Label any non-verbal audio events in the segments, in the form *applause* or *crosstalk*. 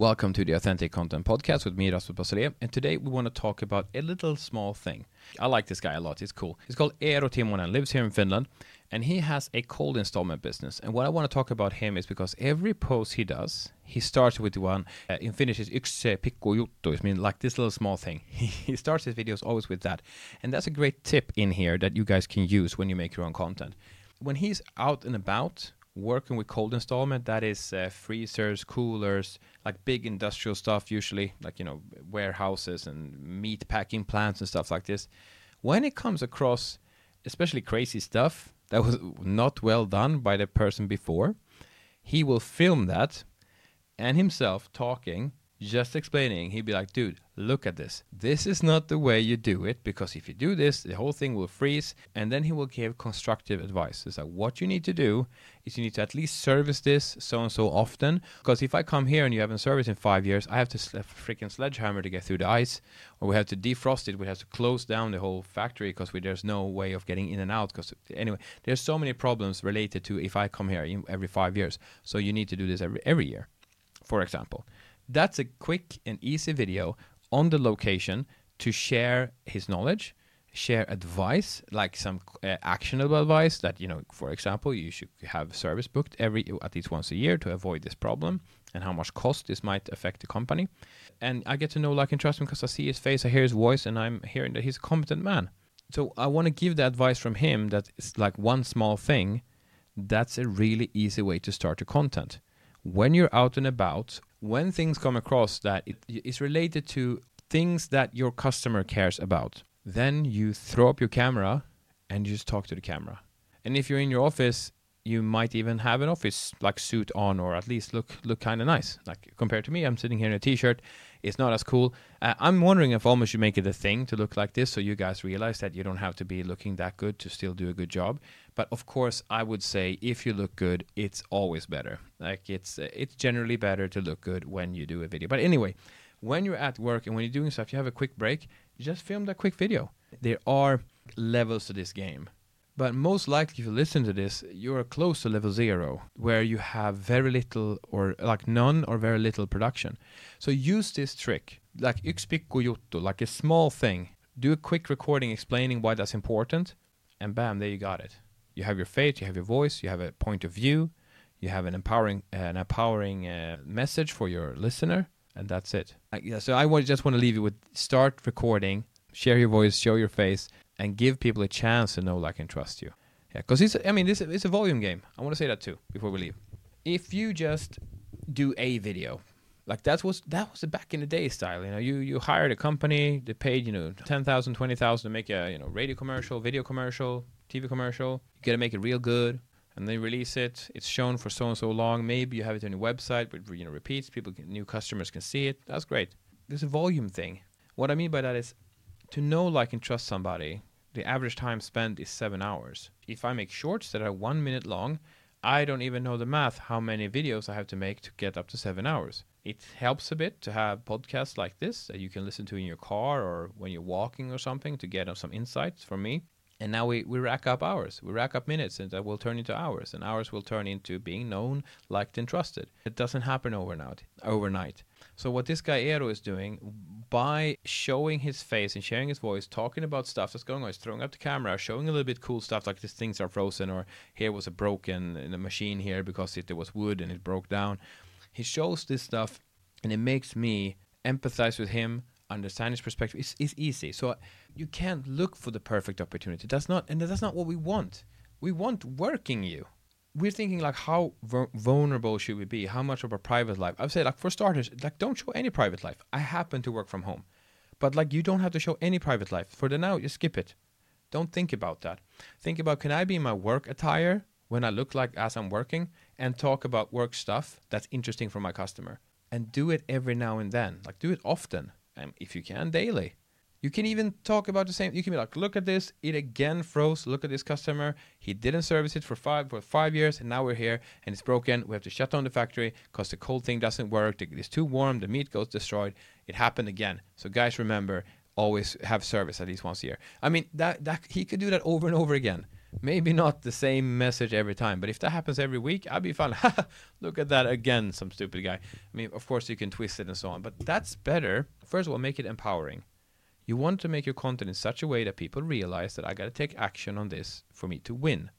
Welcome to the Authentic Content Podcast with me, Rasmus Basilier. And today we want to talk about a little small thing. I like this guy a lot. He's cool. He's called Eero Timonen, lives here in Finland, and he has a cold installment business. And what I want to talk about him is because every post he does, he starts with one, uh, in Finnish is yksi pikku juttu, it means like this little small thing. *laughs* he starts his videos always with that. And that's a great tip in here that you guys can use when you make your own content. When he's out and about, working with cold installment that is uh, freezers coolers like big industrial stuff usually like you know warehouses and meat packing plants and stuff like this. When it comes across especially crazy stuff that was not well done by the person before he will film that and himself talking just explaining he'd be like dude look at this. This is not the way you do it because if you do this, the whole thing will freeze. And then he will give constructive advice. It's like what you need to do is you need to at least service this so and so often. Because if I come here and you haven't serviced in five years, I have to sl- freaking sledgehammer to get through the ice, or we have to defrost it. We have to close down the whole factory because there's no way of getting in and out. Because anyway, there's so many problems related to if I come here every five years. So you need to do this every every year, for example. That's a quick and easy video on the location to share his knowledge share advice like some uh, actionable advice that you know for example you should have service booked every at least once a year to avoid this problem and how much cost this might affect the company. And i get to know like and trust him because i see his face i hear his voice and i'm hearing that he's a competent man. So i want to give the advice from him that it's like one small thing that's a really easy way to start your content when you're out and about when things come across that it is related to things that your customer cares about, then you throw up your camera and you just talk to the camera. And if you're in your office, you might even have an office like suit on or at least look look kind of nice. Like compared to me, I'm sitting here in a t-shirt. It's not as cool. Uh, I'm wondering if almost should make it a thing to look like this so you guys realize that you don't have to be looking that good to still do a good job. But of course, I would say if you look good, it's always better. Like it's uh, it's generally better to look good when you do a video. But anyway, when you're at work and when you're doing stuff, you have a quick break, you just film that quick video. There are levels to this game. But most likely, if you listen to this, you're close to level zero, where you have very little or like none or very little production. So use this trick, like yksi juttu, like a small thing. Do a quick recording explaining why that's important, and bam, there you got it. You have your faith, you have your voice, you have a point of view, you have an empowering, an empowering uh, message for your listener, and that's it. yeah, so I just want to leave you with start recording, share your voice, show your face, and give people a chance to know, like, and trust you. Yeah, because it's, I mean, this it's a volume game. I want to say that too before we leave. If you just do a video, like that was that was the back in the day style. You know, you you hired a company, they paid you know 10,000, 20,000 to make a you know radio commercial, video commercial, TV commercial. You got to make it real good and they release it. It's shown for so and so long. Maybe you have it on your website, but you know repeats. People, can, new customers can see it. That's great. There's a volume thing. What I mean by that is to know, like, and trust somebody. The average time spent is seven hours. If I make shorts that are one minute long, I don't even know the math how many videos I have to make to get up to seven hours. It helps a bit to have podcasts like this that you can listen to in your car or when you're walking or something to get some insights from me. And now we, we rack up hours. We rack up minutes and that will turn into hours. And hours will turn into being known liked and trusted. It doesn't happen overnight. Overnight so what this guy Eero is doing by showing his face and sharing his voice talking about stuff that's going on he's throwing up the camera showing a little bit cool stuff like these things are frozen or here was a broken machine here because it, there was wood and it broke down he shows this stuff and it makes me empathize with him understand his perspective is, is easy. So you can't look for the perfect opportunity. That's not, and that's not what we want. We want working you. We're thinking like, how vulnerable should we be? How much of our private life? I've said like for starters, like don't show any private life. I happen to work from home, but like you don't have to show any private life. For the now, just skip it. Don't think about that. Think about can I be in my work attire when I look like as I'm working and talk about work stuff that's interesting for my customer and do it every now and then. Like do it often and if you can, daily. You can even talk about the same. You can be like, look at this. It again froze. Look at this customer. He didn't service it for five for five years, and now we're here and it's broken. We have to shut down the factory because the cold thing doesn't work. It's too warm. The meat goes destroyed. It happened again. So guys, remember, always have service at least once a year. I mean, that that he could do that over and over again. Maybe not the same message every time, but if that happens every week, I'd be fine. *laughs* Look at that again, some stupid guy. I mean, of course, you can twist it and so on, but that's better. First of all, make it empowering. You want to make your content in such a way that people realize that I got to take action on this for me to win.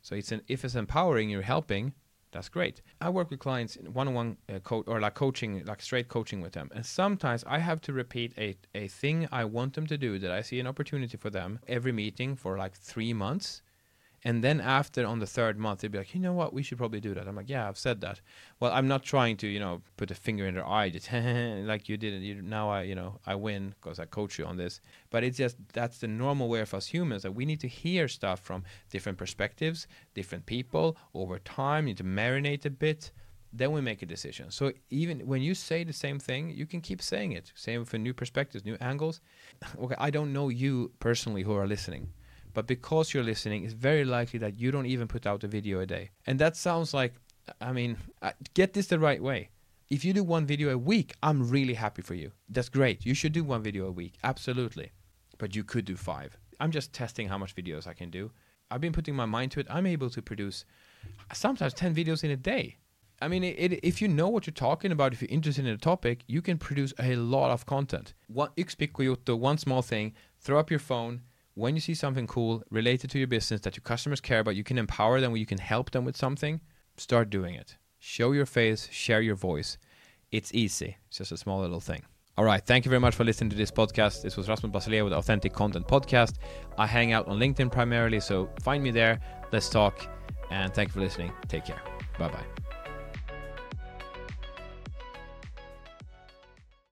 So it's an if it's empowering, you're helping. That's great. I work with clients in one-on-one uh, or like coaching, like straight coaching with them, and sometimes I have to repeat a a thing I want them to do that I see an opportunity for them every meeting for like three months and then after on the third month, they'd be like, you know what, we should probably do that. I'm like, yeah, I've said that. Well, I'm not trying to, you know, put a finger in their eye, just *laughs* like you did. You, now I, you know, I win because I coach you on this. But it's just that's the normal way of us humans that we need to hear stuff from different perspectives, different people over time. You need to marinate a bit. Then we make a decision. So even when you say the same thing, you can keep saying it. Same for new perspectives, new angles. *laughs* okay, I don't know you personally who are listening but because you're listening, it's very likely that you don't even put out a video a day. And that sounds like, I mean, uh, get this the right way. If you do one video a week, I'm really happy for you. That's great. You should do one video a week. Absolutely. But you could do five. I'm just testing how much videos I can do. I've been putting my mind to it. I'm able to produce sometimes 10 videos in a day. I mean, it, it, if you know what you're talking about, if you're interested in a topic, you can produce a lot of content. One, one small thing, throw up your phone, when you see something cool related to your business that your customers care about, you can empower them, you can help them with something, start doing it. Show your face, share your voice. It's easy. It's just a small little thing. All right. Thank you very much for listening to this podcast. This was Rasmus Basilier with Authentic Content Podcast. I hang out on LinkedIn primarily, so find me there. Let's talk. And thank you for listening. Take care. Bye bye.